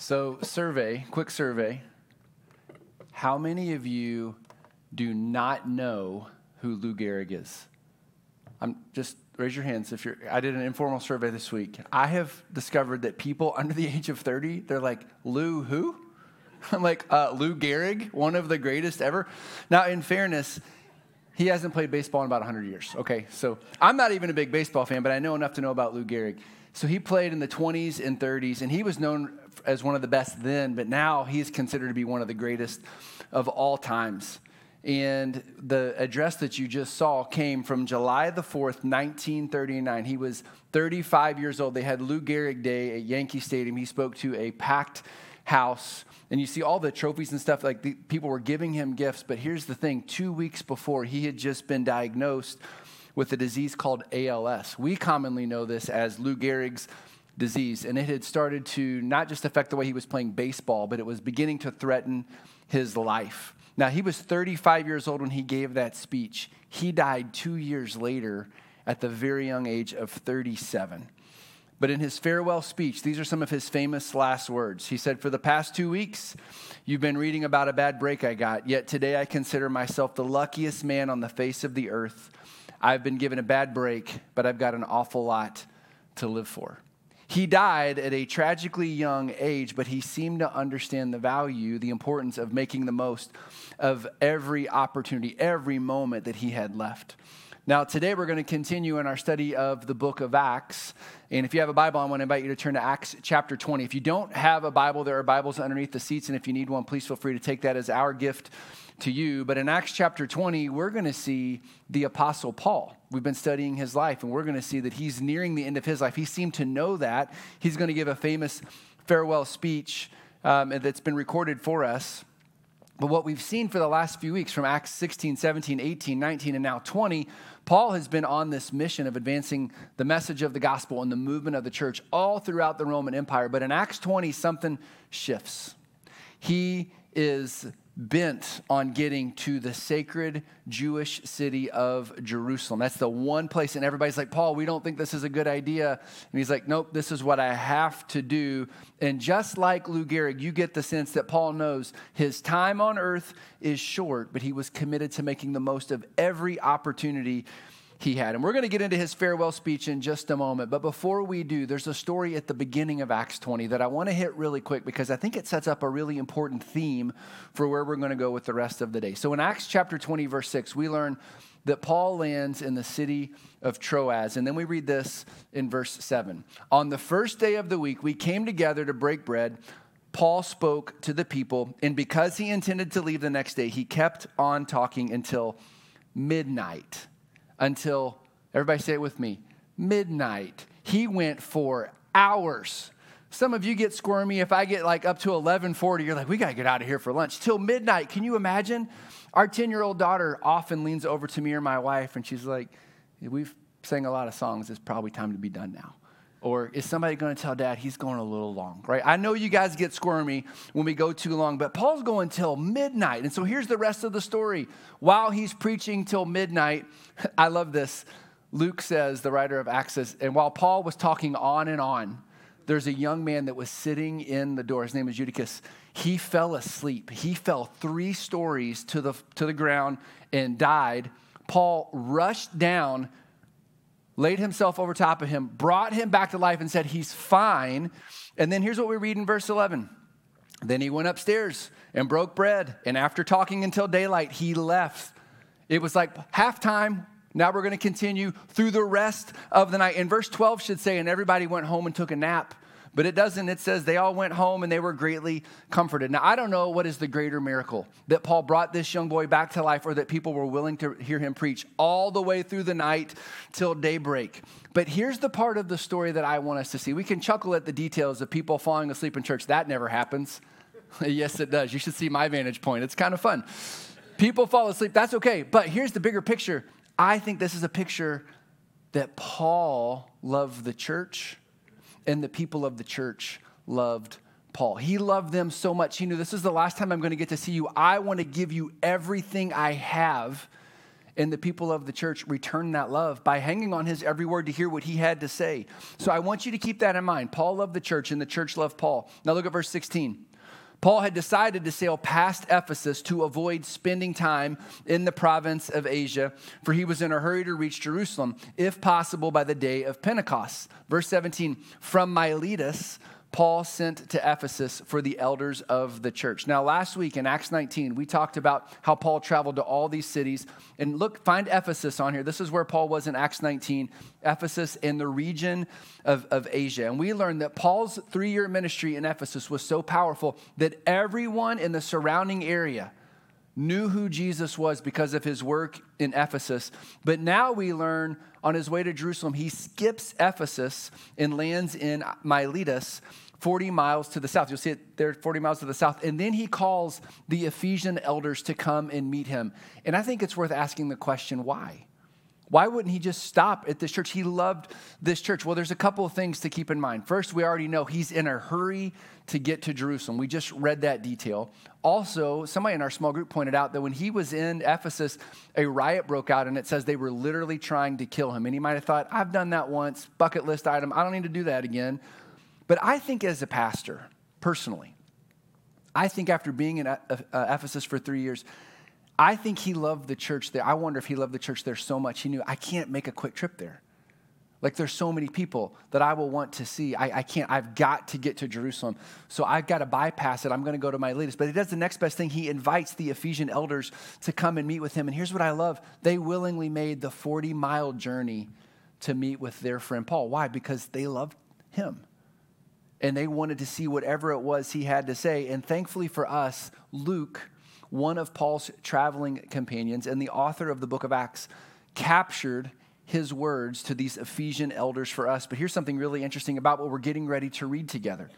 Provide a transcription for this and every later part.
So, survey, quick survey. How many of you do not know who Lou Gehrig is? I'm just raise your hands if you're I did an informal survey this week. I have discovered that people under the age of 30, they're like, Lou who? I'm like, uh, Lou Gehrig, one of the greatest ever. Now, in fairness, he hasn't played baseball in about 100 years. Okay, so I'm not even a big baseball fan, but I know enough to know about Lou Gehrig. So he played in the 20s and 30s, and he was known as one of the best then, but now he's considered to be one of the greatest of all times. And the address that you just saw came from July the 4th, 1939. He was 35 years old. They had Lou Gehrig Day at Yankee Stadium. He spoke to a packed house. And you see all the trophies and stuff, like the, people were giving him gifts. But here's the thing two weeks before, he had just been diagnosed with a disease called ALS. We commonly know this as Lou Gehrig's disease. And it had started to not just affect the way he was playing baseball, but it was beginning to threaten his life. Now, he was 35 years old when he gave that speech. He died two years later at the very young age of 37. But in his farewell speech, these are some of his famous last words. He said, For the past two weeks, you've been reading about a bad break I got, yet today I consider myself the luckiest man on the face of the earth. I've been given a bad break, but I've got an awful lot to live for. He died at a tragically young age, but he seemed to understand the value, the importance of making the most of every opportunity, every moment that he had left. Now, today we're going to continue in our study of the book of Acts. And if you have a Bible, I want to invite you to turn to Acts chapter 20. If you don't have a Bible, there are Bibles underneath the seats. And if you need one, please feel free to take that as our gift to you. But in Acts chapter 20, we're going to see the Apostle Paul. We've been studying his life, and we're going to see that he's nearing the end of his life. He seemed to know that. He's going to give a famous farewell speech um, that's been recorded for us. But what we've seen for the last few weeks from Acts 16, 17, 18, 19, and now 20, Paul has been on this mission of advancing the message of the gospel and the movement of the church all throughout the Roman Empire. But in Acts 20, something shifts. He is bent on getting to the sacred Jewish city of Jerusalem. That's the one place, and everybody's like, Paul, we don't think this is a good idea. And he's like, nope, this is what I have to do. And just like Lou Gehrig, you get the sense that Paul knows his time on earth is short, but he was committed to making the most of every opportunity he had. And we're going to get into his farewell speech in just a moment. But before we do, there's a story at the beginning of Acts 20 that I want to hit really quick because I think it sets up a really important theme for where we're going to go with the rest of the day. So in Acts chapter 20, verse 6, we learn that Paul lands in the city of Troas. And then we read this in verse 7. On the first day of the week, we came together to break bread. Paul spoke to the people, and because he intended to leave the next day, he kept on talking until midnight until, everybody say it with me, midnight. He went for hours. Some of you get squirmy. If I get like up to 1140, you're like, we got to get out of here for lunch. Till midnight. Can you imagine? Our 10 year old daughter often leans over to me or my wife and she's like, we've sang a lot of songs. It's probably time to be done now. Or is somebody going to tell dad he's going a little long, right? I know you guys get squirmy when we go too long, but Paul's going till midnight. And so here's the rest of the story. While he's preaching till midnight, I love this. Luke says, the writer of Acts says, and while Paul was talking on and on, there's a young man that was sitting in the door. His name is Eutychus. He fell asleep. He fell three stories to the, to the ground and died. Paul rushed down laid himself over top of him, brought him back to life, and said, He's fine. And then here's what we read in verse 11. Then he went upstairs and broke bread. And after talking until daylight, he left. It was like halftime. Now we're going to continue through the rest of the night. And verse 12 should say, And everybody went home and took a nap. But it doesn't. It says they all went home and they were greatly comforted. Now, I don't know what is the greater miracle that Paul brought this young boy back to life or that people were willing to hear him preach all the way through the night till daybreak. But here's the part of the story that I want us to see. We can chuckle at the details of people falling asleep in church. That never happens. yes, it does. You should see my vantage point. It's kind of fun. People fall asleep. That's okay. But here's the bigger picture. I think this is a picture that Paul loved the church and the people of the church loved Paul. He loved them so much. He knew this is the last time I'm going to get to see you. I want to give you everything I have. And the people of the church returned that love by hanging on his every word to hear what he had to say. So I want you to keep that in mind. Paul loved the church, and the church loved Paul. Now look at verse 16. Paul had decided to sail past Ephesus to avoid spending time in the province of Asia, for he was in a hurry to reach Jerusalem, if possible by the day of Pentecost. Verse 17 From Miletus, Paul sent to Ephesus for the elders of the church. Now, last week in Acts 19, we talked about how Paul traveled to all these cities. And look, find Ephesus on here. This is where Paul was in Acts 19, Ephesus in the region of, of Asia. And we learned that Paul's three year ministry in Ephesus was so powerful that everyone in the surrounding area knew who Jesus was because of his work in Ephesus. But now we learn on his way to Jerusalem, he skips Ephesus and lands in Miletus, 40 miles to the south. You'll see it there, 40 miles to the south. And then he calls the Ephesian elders to come and meet him. And I think it's worth asking the question why? Why wouldn't he just stop at this church? He loved this church. Well, there's a couple of things to keep in mind. First, we already know he's in a hurry to get to Jerusalem. We just read that detail. Also, somebody in our small group pointed out that when he was in Ephesus, a riot broke out, and it says they were literally trying to kill him. And he might have thought, I've done that once, bucket list item, I don't need to do that again. But I think as a pastor, personally, I think after being in uh, Ephesus for three years, I think he loved the church there. I wonder if he loved the church there so much he knew I can't make a quick trip there. Like there's so many people that I will want to see. I, I can't, I've got to get to Jerusalem. So I've got to bypass it. I'm going to go to Miletus. But he does the next best thing. He invites the Ephesian elders to come and meet with him. And here's what I love they willingly made the 40 mile journey to meet with their friend Paul. Why? Because they loved him. And they wanted to see whatever it was he had to say. And thankfully for us, Luke one of Paul's traveling companions and the author of the book of Acts, captured his words to these Ephesian elders for us. But here's something really interesting about what we're getting ready to read together.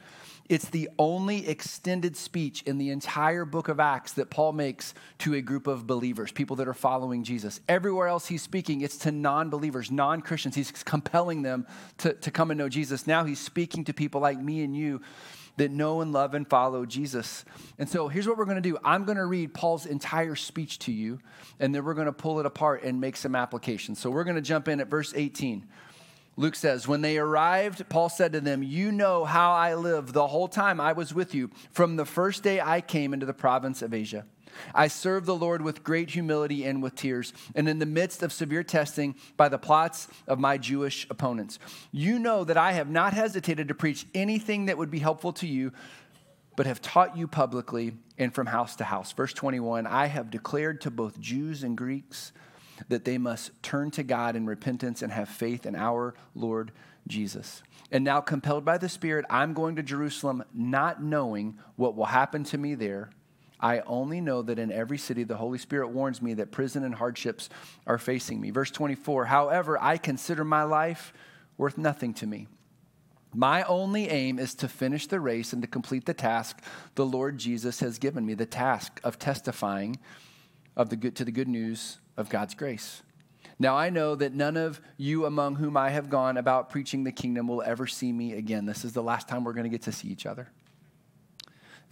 It's the only extended speech in the entire book of Acts that Paul makes to a group of believers, people that are following Jesus. Everywhere else he's speaking, it's to non believers, non Christians. He's compelling them to, to come and know Jesus. Now he's speaking to people like me and you that know and love and follow Jesus. And so here's what we're going to do I'm going to read Paul's entire speech to you, and then we're going to pull it apart and make some applications. So we're going to jump in at verse 18. Luke says, When they arrived, Paul said to them, You know how I lived the whole time I was with you, from the first day I came into the province of Asia. I served the Lord with great humility and with tears, and in the midst of severe testing by the plots of my Jewish opponents. You know that I have not hesitated to preach anything that would be helpful to you, but have taught you publicly and from house to house. Verse 21 I have declared to both Jews and Greeks that they must turn to God in repentance and have faith in our Lord Jesus. And now, compelled by the Spirit, I'm going to Jerusalem, not knowing what will happen to me there I only know that in every city the Holy Spirit warns me that prison and hardships are facing me. Verse 24, however, I consider my life worth nothing to me. My only aim is to finish the race and to complete the task the Lord Jesus has given me, the task of testifying of the good, to the good news of God's grace. Now I know that none of you among whom I have gone about preaching the kingdom will ever see me again. This is the last time we're going to get to see each other.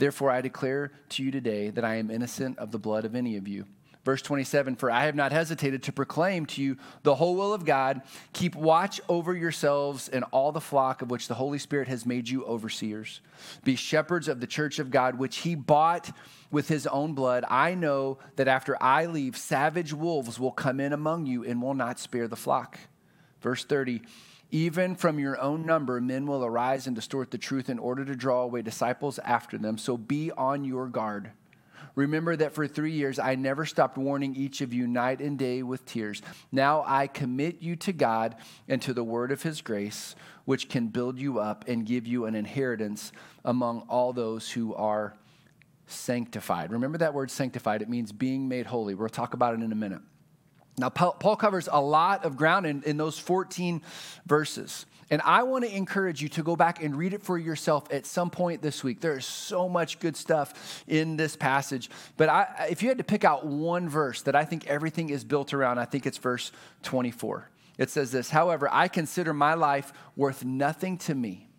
Therefore, I declare to you today that I am innocent of the blood of any of you. Verse 27 For I have not hesitated to proclaim to you the whole will of God. Keep watch over yourselves and all the flock of which the Holy Spirit has made you overseers. Be shepherds of the church of God, which he bought with his own blood. I know that after I leave, savage wolves will come in among you and will not spare the flock. Verse 30 even from your own number, men will arise and distort the truth in order to draw away disciples after them. So be on your guard. Remember that for three years I never stopped warning each of you night and day with tears. Now I commit you to God and to the word of his grace, which can build you up and give you an inheritance among all those who are sanctified. Remember that word sanctified, it means being made holy. We'll talk about it in a minute. Now, Paul covers a lot of ground in, in those 14 verses. And I want to encourage you to go back and read it for yourself at some point this week. There is so much good stuff in this passage. But I, if you had to pick out one verse that I think everything is built around, I think it's verse 24. It says this However, I consider my life worth nothing to me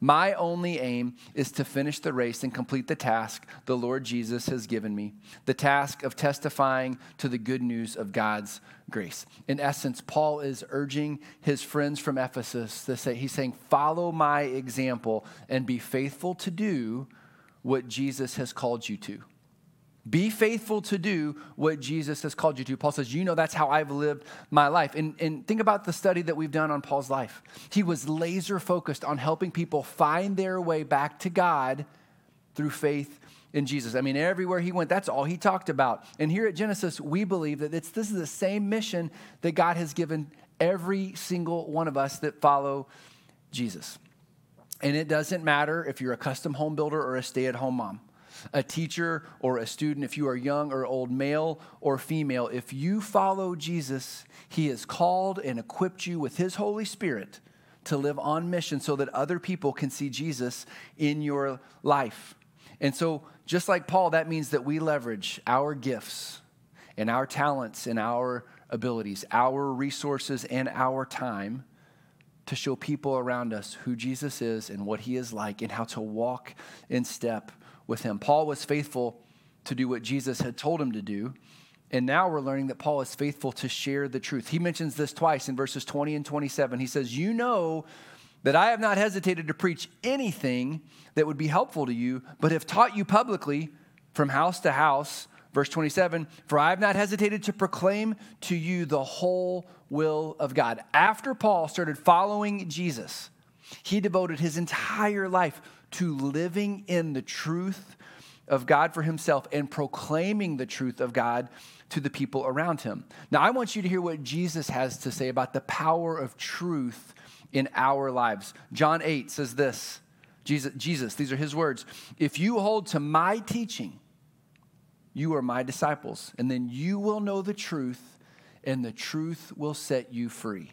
My only aim is to finish the race and complete the task the Lord Jesus has given me the task of testifying to the good news of God's grace. In essence, Paul is urging his friends from Ephesus to say, he's saying, Follow my example and be faithful to do what Jesus has called you to. Be faithful to do what Jesus has called you to. Paul says, You know, that's how I've lived my life. And, and think about the study that we've done on Paul's life. He was laser focused on helping people find their way back to God through faith in Jesus. I mean, everywhere he went, that's all he talked about. And here at Genesis, we believe that it's, this is the same mission that God has given every single one of us that follow Jesus. And it doesn't matter if you're a custom home builder or a stay at home mom a teacher or a student, if you are young or old, male or female, if you follow Jesus, He has called and equipped you with His Holy Spirit to live on mission so that other people can see Jesus in your life. And so, just like Paul, that means that we leverage our gifts and our talents and our abilities, our resources and our time to show people around us who Jesus is and what he is like and how to walk in step with him. Paul was faithful to do what Jesus had told him to do. And now we're learning that Paul is faithful to share the truth. He mentions this twice in verses 20 and 27. He says, You know that I have not hesitated to preach anything that would be helpful to you, but have taught you publicly from house to house. Verse 27 For I have not hesitated to proclaim to you the whole will of God. After Paul started following Jesus, he devoted his entire life to living in the truth of God for himself and proclaiming the truth of God to the people around him. Now, I want you to hear what Jesus has to say about the power of truth in our lives. John 8 says this Jesus, Jesus, these are his words. If you hold to my teaching, you are my disciples, and then you will know the truth, and the truth will set you free.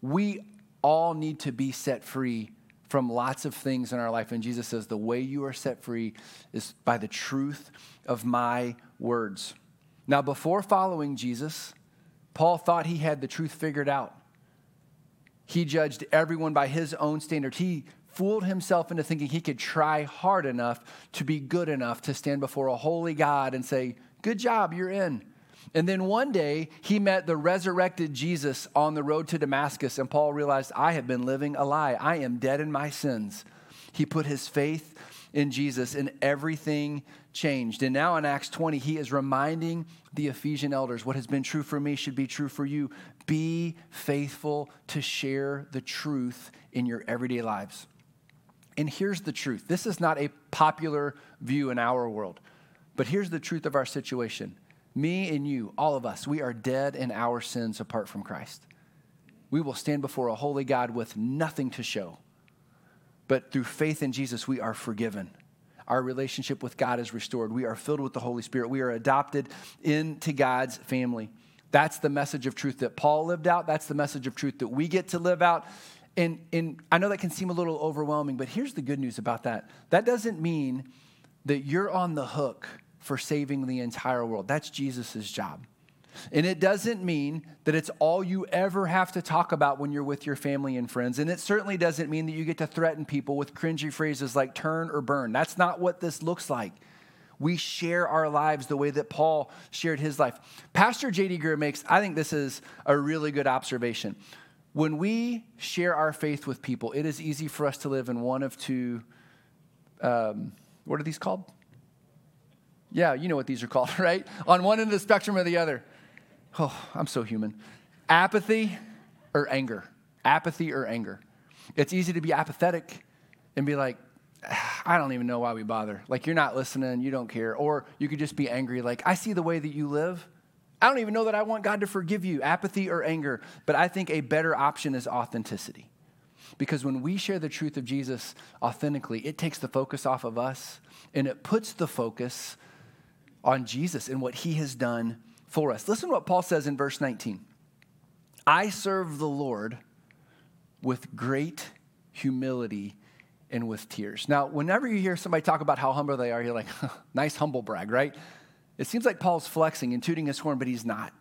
We all need to be set free from lots of things in our life. And Jesus says, The way you are set free is by the truth of my words. Now, before following Jesus, Paul thought he had the truth figured out. He judged everyone by his own standards. He fooled himself into thinking he could try hard enough to be good enough to stand before a holy God and say, Good job, you're in. And then one day, he met the resurrected Jesus on the road to Damascus, and Paul realized, I have been living a lie. I am dead in my sins. He put his faith in Jesus, and everything changed. And now in Acts 20, he is reminding the Ephesian elders what has been true for me should be true for you. Be faithful to share the truth in your everyday lives. And here's the truth this is not a popular view in our world, but here's the truth of our situation me and you, all of us, we are dead in our sins apart from Christ. We will stand before a holy God with nothing to show. But through faith in Jesus, we are forgiven. Our relationship with God is restored. We are filled with the Holy Spirit. We are adopted into God's family. That's the message of truth that Paul lived out. That's the message of truth that we get to live out. And, and I know that can seem a little overwhelming, but here's the good news about that. That doesn't mean that you're on the hook for saving the entire world. That's Jesus' job. And it doesn't mean that it's all you ever have to talk about when you're with your family and friends. And it certainly doesn't mean that you get to threaten people with cringy phrases like turn or burn. That's not what this looks like. We share our lives the way that Paul shared his life. Pastor J.D. Greear makes, I think this is a really good observation. When we share our faith with people, it is easy for us to live in one of two, um, what are these called? Yeah, you know what these are called, right? On one end of the spectrum or the other. Oh, I'm so human. Apathy or anger. Apathy or anger. It's easy to be apathetic and be like, ah, I don't even know why we bother. Like, you're not listening, you don't care. Or you could just be angry, like, I see the way that you live. I don't even know that I want God to forgive you. Apathy or anger. But I think a better option is authenticity. Because when we share the truth of Jesus authentically, it takes the focus off of us and it puts the focus on Jesus and what he has done for us. Listen to what Paul says in verse 19 I serve the Lord with great humility and with tears. Now, whenever you hear somebody talk about how humble they are, you're like, nice humble brag, right? It seems like Paul's flexing and tooting his horn, but he's not.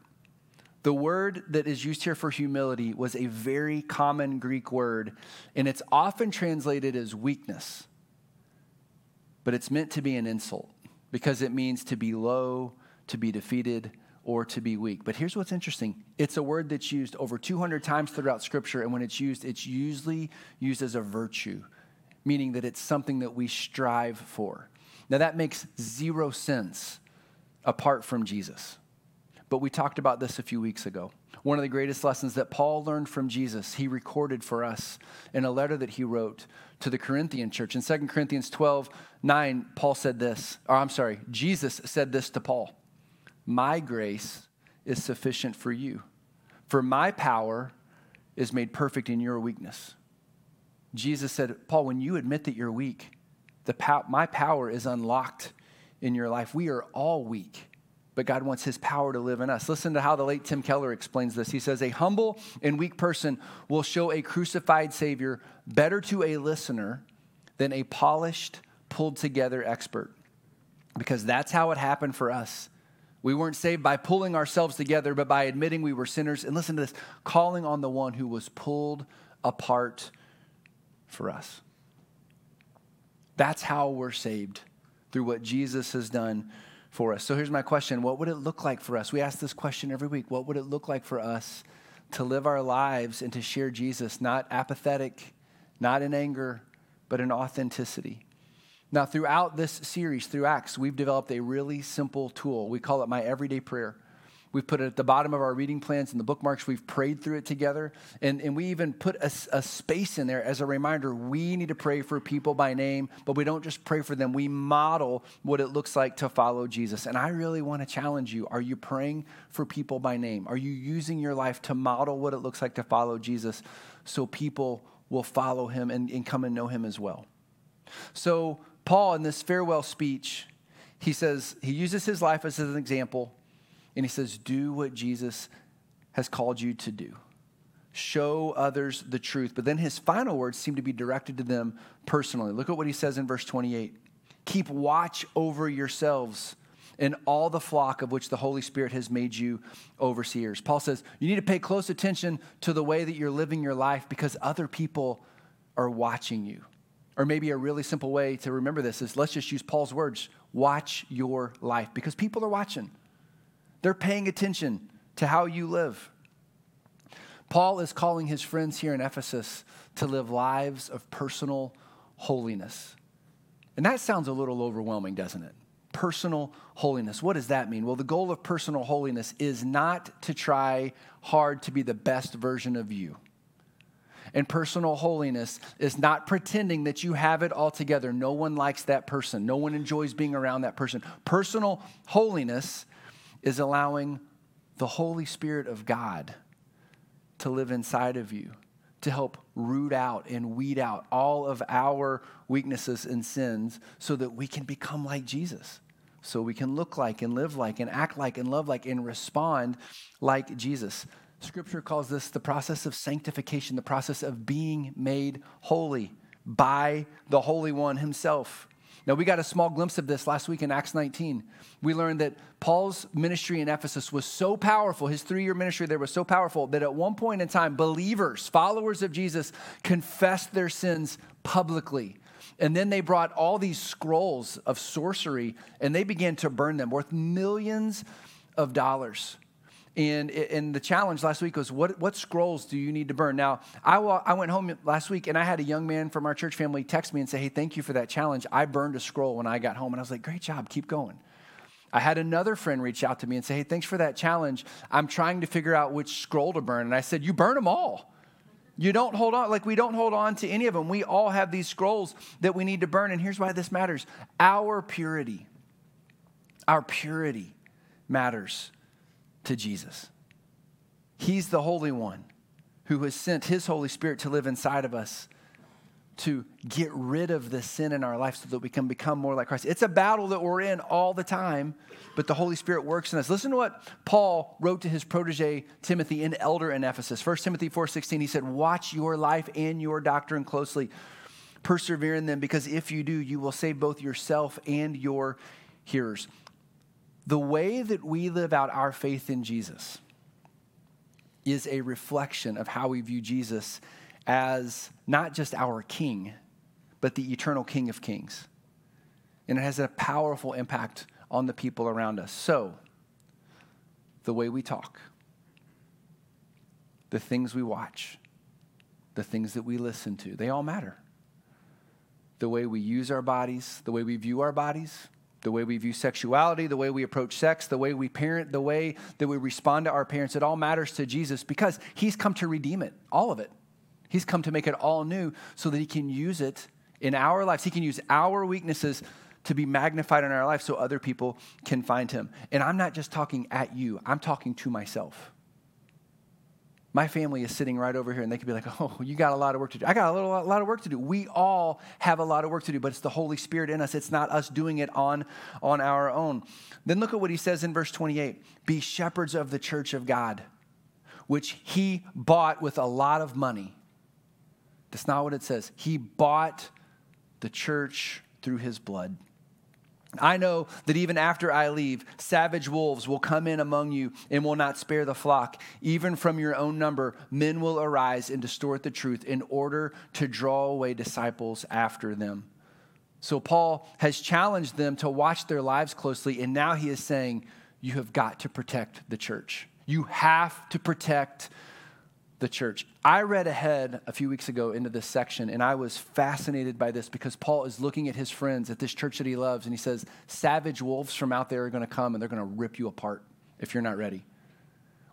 The word that is used here for humility was a very common Greek word, and it's often translated as weakness. But it's meant to be an insult because it means to be low, to be defeated, or to be weak. But here's what's interesting it's a word that's used over 200 times throughout Scripture, and when it's used, it's usually used as a virtue, meaning that it's something that we strive for. Now, that makes zero sense apart from Jesus. But we talked about this a few weeks ago. One of the greatest lessons that Paul learned from Jesus, he recorded for us in a letter that he wrote to the Corinthian church. In 2 Corinthians 12, 9, Paul said this, or I'm sorry, Jesus said this to Paul My grace is sufficient for you, for my power is made perfect in your weakness. Jesus said, Paul, when you admit that you're weak, the pow- my power is unlocked in your life. We are all weak but God wants his power to live in us. Listen to how the late Tim Keller explains this. He says, A humble and weak person will show a crucified Savior better to a listener than a polished, pulled together expert. Because that's how it happened for us. We weren't saved by pulling ourselves together, but by admitting we were sinners. And listen to this calling on the one who was pulled apart for us. That's how we're saved through what Jesus has done for us. So here's my question What would it look like for us? We ask this question every week. What would it look like for us to live our lives and to share Jesus, not apathetic, not in anger, but in authenticity? Now, throughout this series, through Acts, we've developed a really simple tool. We call it My Everyday Prayer. We've put it at the bottom of our reading plans and the bookmarks. We've prayed through it together. And, and we even put a, a, space in there as a reminder we need to pray for people by name, but we don't just pray for them. We model what it looks like to follow Jesus. And I really want to challenge you are you praying for people by name? Are you using your life to model what it looks like to follow Jesus so people will follow him and, and come and know him as well? So, Paul, in this farewell speech, he says, he uses his life as an example and he says, Do what Jesus has called you to do. Show others the truth. But then his final words seem to be directed to them personally. Look at what he says in verse 28 Keep watch over yourselves and all the flock of which the Holy Spirit has made you overseers. Paul says, You need to pay close attention to the way that you're living your life because other people are watching you. Or maybe a really simple way to remember this is let's just use Paul's words watch your life because people are watching. They're paying attention to how you live. Paul is calling his friends here in Ephesus to live lives of personal holiness. And that sounds a little overwhelming, doesn't it? Personal holiness. What does that mean? Well, the goal of personal holiness is not to try hard to be the best version of you. And personal holiness is not pretending that you have it all together. No one likes that person, no one enjoys being around that person. Personal holiness is allowing the Holy Spirit of God to live inside of you, to help root out and weed out all of our weaknesses and sins so that we can become like Jesus. So we can look like and live like and act like and love like and respond like Jesus. Scripture calls this the process of sanctification, the process of being made holy by the Holy One Himself. Now, we got a small glimpse of this last week in Acts 19. We learned that Paul's ministry in Ephesus was so powerful, his three year ministry there was so powerful, that at one point in time, believers, followers of Jesus, confessed their sins publicly. And then they brought all these scrolls of sorcery and they began to burn them worth millions of dollars. And, and the challenge last week was what, what scrolls do you need to burn? Now, I, I went home last week and I had a young man from our church family text me and say, Hey, thank you for that challenge. I burned a scroll when I got home. And I was like, Great job, keep going. I had another friend reach out to me and say, Hey, thanks for that challenge. I'm trying to figure out which scroll to burn. And I said, You burn them all. You don't hold on, like we don't hold on to any of them. We all have these scrolls that we need to burn. And here's why this matters our purity, our purity matters to Jesus. He's the Holy One who has sent His Holy Spirit to live inside of us to get rid of the sin in our life so that we can become more like Christ. It's a battle that we're in all the time, but the Holy Spirit works in us. Listen to what Paul wrote to his protege Timothy, an elder in Ephesus. 1 Timothy 4:16, he said, "Watch your life and your doctrine closely. Persevere in them because if you do, you will save both yourself and your hearers." The way that we live out our faith in Jesus is a reflection of how we view Jesus as not just our king, but the eternal King of Kings. And it has a powerful impact on the people around us. So, the way we talk, the things we watch, the things that we listen to, they all matter. The way we use our bodies, the way we view our bodies, the way we view sexuality, the way we approach sex, the way we parent, the way that we respond to our parents, it all matters to Jesus because he's come to redeem it, all of it. He's come to make it all new so that he can use it in our lives. He can use our weaknesses to be magnified in our life so other people can find him. And I'm not just talking at you, I'm talking to myself. My family is sitting right over here and they could be like, oh, you got a lot of work to do. I got a, little, lot of work to do. We all have a lot of work to do, but it's the Holy Spirit in us. It's not us doing it on, on our own. Then look at what he says in verse 28 Be shepherds of the church of God, which he bought with a lot of money. That's not what it says. He bought the church through his blood. I know that even after I leave, savage wolves will come in among you and will not spare the flock. Even from your own number, men will arise and distort the truth in order to draw away disciples after them. So, Paul has challenged them to watch their lives closely, and now he is saying, You have got to protect the church. You have to protect the church. I read ahead a few weeks ago into this section, and I was fascinated by this because Paul is looking at his friends at this church that he loves, and he says, Savage wolves from out there are going to come and they're going to rip you apart if you're not ready.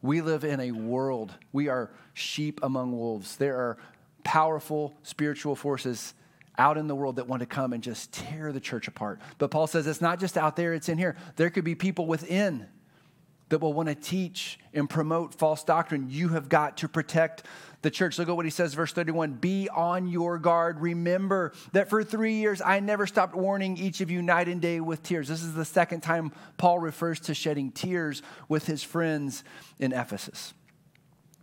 We live in a world, we are sheep among wolves. There are powerful spiritual forces out in the world that want to come and just tear the church apart. But Paul says it's not just out there, it's in here. There could be people within that will want to teach and promote false doctrine. You have got to protect the church. Look at what he says, verse 31 Be on your guard. Remember that for three years I never stopped warning each of you night and day with tears. This is the second time Paul refers to shedding tears with his friends in Ephesus.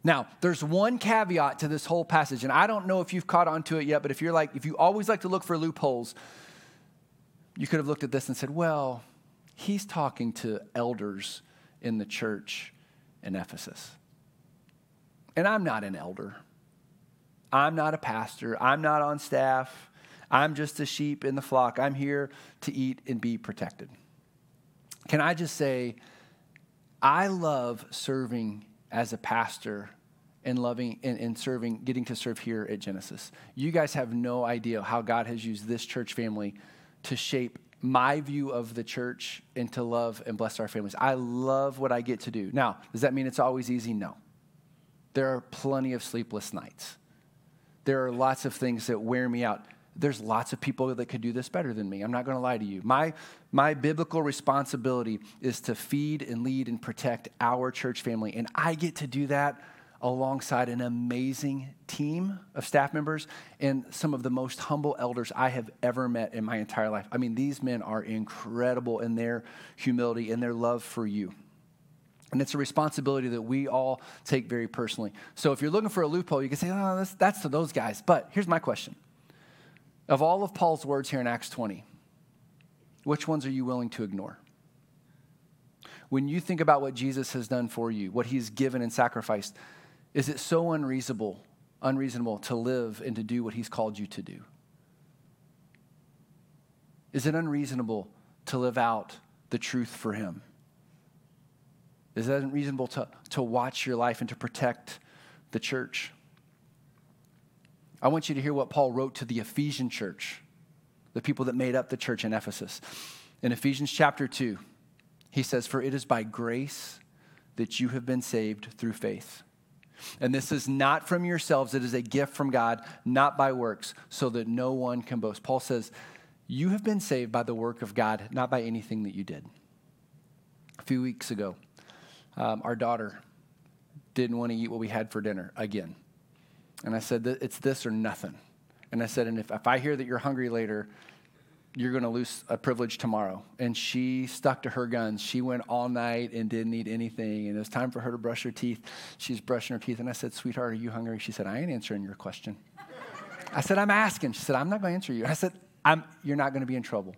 Now, there's one caveat to this whole passage, and I don't know if you've caught on to it yet, but if you're like, if you always like to look for loopholes, you could have looked at this and said, well, he's talking to elders in the church in Ephesus. And I'm not an elder. I'm not a pastor. I'm not on staff. I'm just a sheep in the flock. I'm here to eat and be protected. Can I just say, I love serving as a pastor and loving and, and, serving, getting to serve here at Genesis. You guys have no idea how God has used this church family to shape my view of the church and to love and bless our families. I love what I get to do. Now, does that mean it's always easy? No. There are plenty of sleepless nights. There are lots of things that wear me out. There's lots of people that could do this better than me. I'm not going to lie to you. My, my biblical responsibility is to feed and lead and protect our church family. And I get to do that alongside an amazing team of staff members and some of the most humble elders I have ever met in my entire life. I mean, these men are incredible in their humility and their love for you. And it's a responsibility that we all take very personally. So if you're looking for a loophole, you can say, oh, that's, that's to those guys. But here's my question Of all of Paul's words here in Acts 20, which ones are you willing to ignore? When you think about what Jesus has done for you, what he's given and sacrificed, is it so unreasonable, unreasonable to live and to do what he's called you to do? Is it unreasonable to live out the truth for him? Is it unreasonable to, to watch your life and to protect the church? I want you to hear what Paul wrote to the Ephesian church, the people that made up the church in Ephesus. In Ephesians chapter 2, he says, For it is by grace that you have been saved through faith. And this is not from yourselves, it is a gift from God, not by works, so that no one can boast. Paul says, You have been saved by the work of God, not by anything that you did. A few weeks ago, um, our daughter didn't want to eat what we had for dinner again. And I said, It's this or nothing. And I said, And if, if I hear that you're hungry later, you're going to lose a privilege tomorrow. And she stuck to her guns. She went all night and didn't eat anything. And it was time for her to brush her teeth. She's brushing her teeth. And I said, Sweetheart, are you hungry? She said, I ain't answering your question. I said, I'm asking. She said, I'm not going to answer you. I said, You're not going to be in trouble.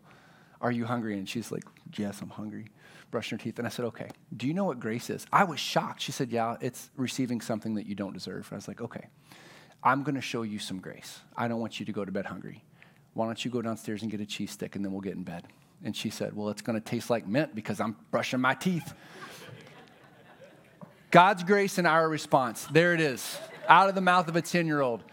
Are you hungry? And she's like, Yes, I'm hungry. brushing her teeth. And I said, okay, do you know what grace is? I was shocked. She said, yeah, it's receiving something that you don't deserve. I was like, okay, I'm going to show you some grace. I don't want you to go to bed hungry. Why don't you go downstairs and get a cheese stick and then we'll get in bed? And she said, well, it's going to taste like mint because I'm brushing my teeth. God's grace and our response. There it is, out of the mouth of a 10 year old.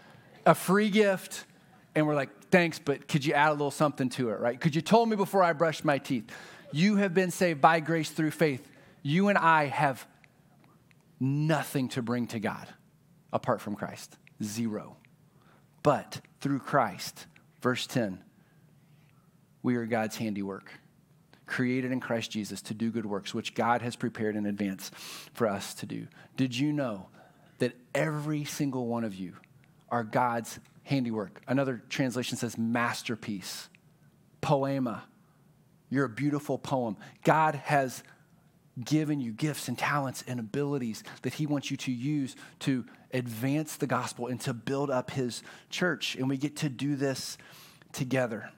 A free gift. And we're like, thanks, but could you add a little something to it, right? Could you told me before I brushed my teeth? You have been saved by grace through faith. You and I have nothing to bring to God apart from Christ. Zero. But through Christ, verse 10, we are God's handiwork, created in Christ Jesus to do good works, which God has prepared in advance for us to do. Did you know that every single one of you are God's handiwork? Another translation says masterpiece, poiema. You're a beautiful poem. God has given you gifts and talents and abilities that He wants you to use to advance the gospel and to build up His church. And we get to do this together.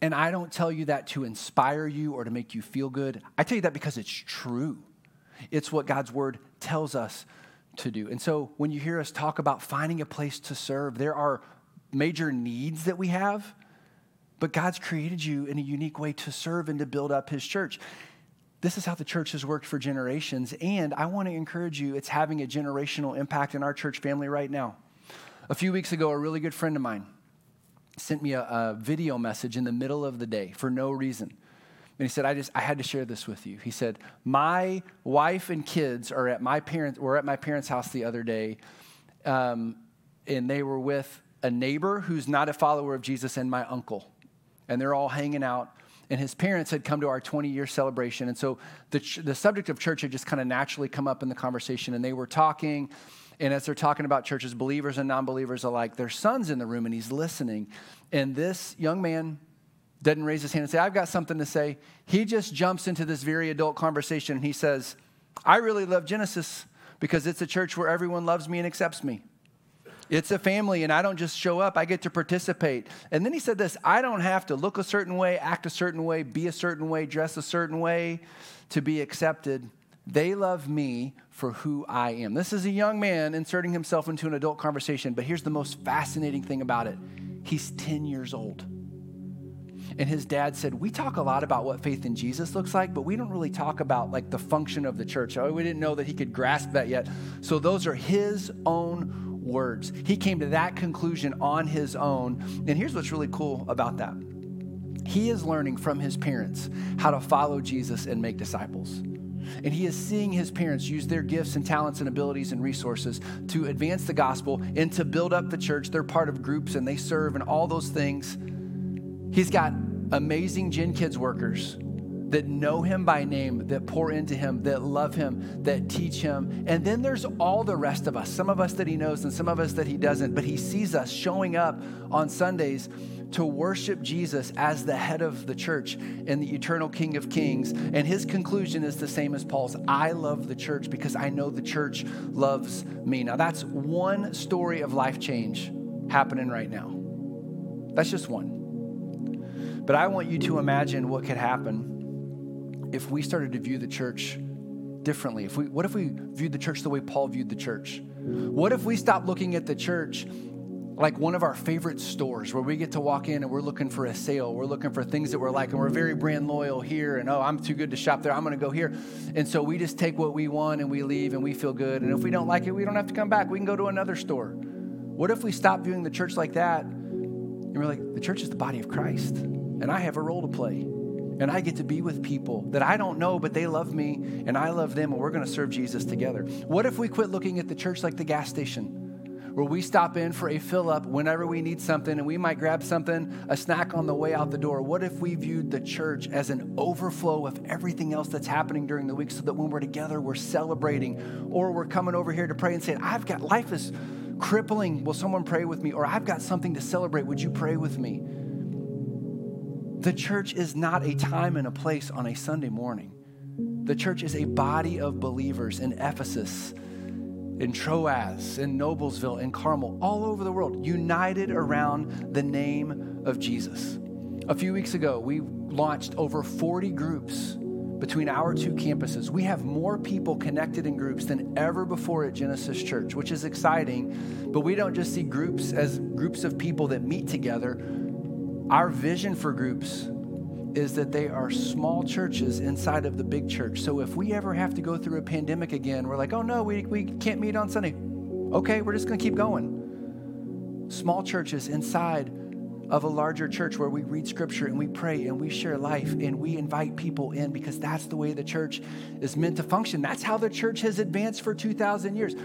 And I don't tell you that to inspire you or to make you feel good. I tell you that because it's true. It's what God's word tells us to do. And so when you hear us talk about finding a place to serve, there are major needs that we have, but God's created you in a unique way to serve and to build up his church. This is how the church has worked for generations, and I want to encourage you, it's having a generational impact in our church family right now. A few weeks ago, a really good friend of mine sent me a, a video message in the middle of the day for no reason. And he said, I just I had to share this with you. He said, My wife and kids are at my parents were at my parents' house the other day, um, and they were with a neighbor who's not a follower of Jesus and my uncle. And they're all hanging out. And his parents had come to our 20 year celebration. And so the, the subject of church had just kind of naturally come up in the conversation. And they were talking. And as they're talking about churches, believers and non believers alike, their son's in the room and he's listening. And this young man doesn't raise his hand and say, I've got something to say. He just jumps into this very adult conversation and he says, I really love Genesis because it's a church where everyone loves me and accepts me. It's a family, and I don't just show up, I get to participate. And then he said this I don't have to look a certain way, act a certain way, be a certain way, dress a certain way to be accepted. They love me for who I am. This is a young man inserting himself into an adult conversation, but here's the most fascinating thing about it he's 10 years old. And his dad said, We talk a lot about what faith in Jesus looks like, but we don't really talk about like the function of the church. Oh, we didn't know that he could grasp that yet. So those are his own words. He came to that conclusion on his own. And here's what's really cool about that he is learning from his parents how to follow Jesus and make disciples. And he is seeing his parents use their gifts and talents and abilities and resources to advance the gospel and to build up the church. They're part of groups and they serve and all those things. He's got amazing Gen Kids workers that know him by name, that pour into him, that love him, that teach him. And then there's all the rest of us, some of us that he knows and some of us that he doesn't, but he sees us showing up on Sundays to worship Jesus as the head of the church and the eternal King of Kings. And his conclusion is the same as Paul's I love the church because I know the church loves me. Now, that's one story of life change happening right now. That's just one. But I want you to imagine what could happen if we started to view the church differently. If we, what if we viewed the church the way Paul viewed the church? What if we stopped looking at the church like one of our favorite stores where we get to walk in and we're looking for a sale. We're looking for things that we're like, and we're very brand loyal here. And oh, I'm too good to shop there. I'm going to go here. And so we just take what we want and we leave and we feel good. And if we don't like it, we don't have to come back. We can go to another store. What if we stop viewing the church like that? And we're like, the church is the body of Christ and I have a role to play. And I get to be with people that I don't know, but they love me and I love them, and we're going to serve Jesus together. What if we quit looking at the church like the gas station? Where we stop in for a fill up whenever we need something and we might grab something, a snack on the way out the door. What if we viewed the church as an overflow of everything else that's happening during the week so that when we're together, we're celebrating or we're coming over here to pray and saying, I've got life is crippling. Will someone pray with me? Or I've got something to celebrate. Would you pray with me? The church is not a time and a place on a Sunday morning. The church is a body of believers in Ephesus, in Troas, in Noblesville, in Carmel, all over the world, united around the name of Jesus. A few weeks ago, we launched over 40 groups between our two campuses. We have more people connected in groups than ever before at Genesis Church, which is exciting. But we don't just see groups as groups of people that meet together. Our vision for groups is that they are small churches inside of the big church. So if we ever have to go through a pandemic again, we're like, oh no, we, we can't meet on Sunday. Okay, we're just going to keep going. Small churches inside of a larger church where we read scripture and we pray and we share life and we invite people in because that's the way the church is meant to function. That's how the church has advanced for 2,000 years.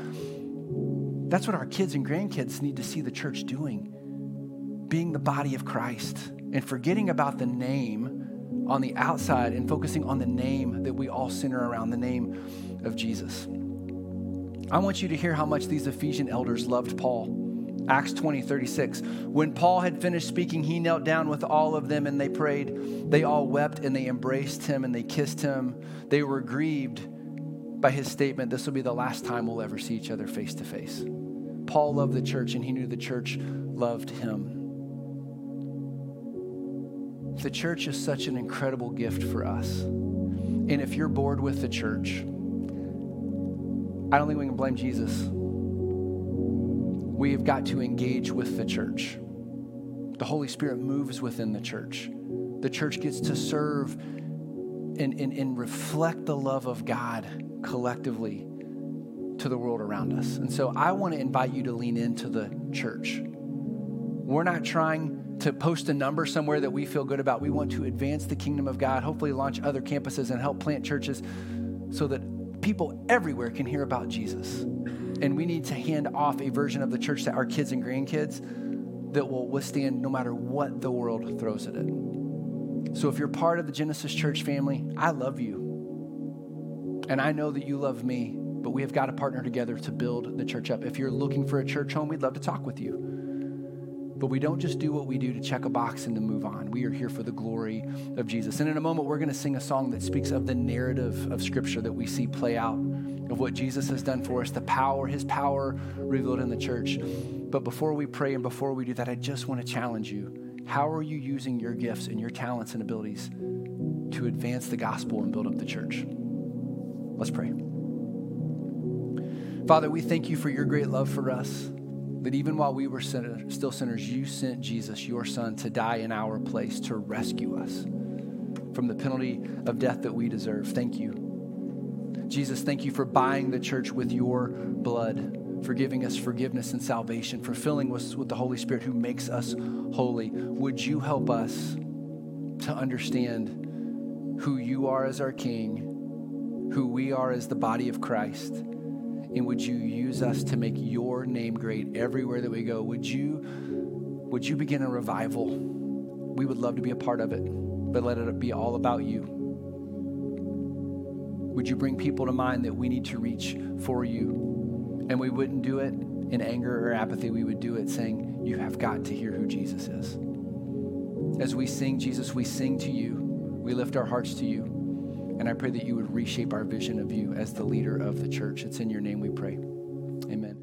That's what our kids and grandkids need to see the church doing being the body of Christ and forgetting about the name on the outside and focusing on the name that we all center around the name of Jesus. I want you to hear how much these Ephesian elders loved Paul. Acts 20, 36. When Paul had finished speaking, he knelt down with all of them and they prayed. They all wept and they embraced him and they kissed him. They were grieved by his statement, This will be the last time we'll ever see each other face to face. Paul loved the church and he knew the church loved him. The church is such an incredible gift for us. And if you're bored with the church, I don't think we can blame Jesus we have got to engage with the church. The Holy Spirit moves within the church. The church gets to serve and, and, and reflect the love of God collectively to the world around us. And so I want to invite you to lean into the church. We're not trying to post a number somewhere that we feel good about. We want to advance the kingdom of God, hopefully, launch other campuses and help plant churches so that people everywhere can hear about Jesus. And we need to hand off a version of the church to our kids and grandkids that will withstand no matter what the world throws at it. So if you're part of the Genesis Church family, I love you. And I know that you love me, but we have got to partner together to build the church up. If you're looking for a church home, we'd love to talk with you. But we don't just do what we do to check a box and to move on. We are here for the glory of Jesus. And in a moment, we're going to sing a song that speaks of the narrative of Scripture that we see play out of what Jesus has done for us, the power, his power revealed in the church. But before we pray and before we do that, I just want to challenge you. How are you using your gifts and your talents and abilities to advance the gospel and build up the church? Let's pray. Father, we thank you for your great love for us. That even while we were still sinners, you sent Jesus, your son, to die in our place to rescue us from the penalty of death that we deserve. Thank you. Jesus, thank you for buying the church with your blood, for giving us forgiveness and salvation, for filling us with the Holy Spirit who makes us holy. Would you help us to understand who you are as our King, who we are as the body of Christ? And would you use us to make your name great everywhere that we go? Would you, would you begin a revival? We would love to be a part of it, but let it be all about you. Would you bring people to mind that we need to reach for you? And we wouldn't do it in anger or apathy. We would do it saying, You have got to hear who Jesus is. As we sing, Jesus, we sing to you. We lift our hearts to you. And I pray that you would reshape our vision of you as the leader of the church. It's in your name we pray. Amen.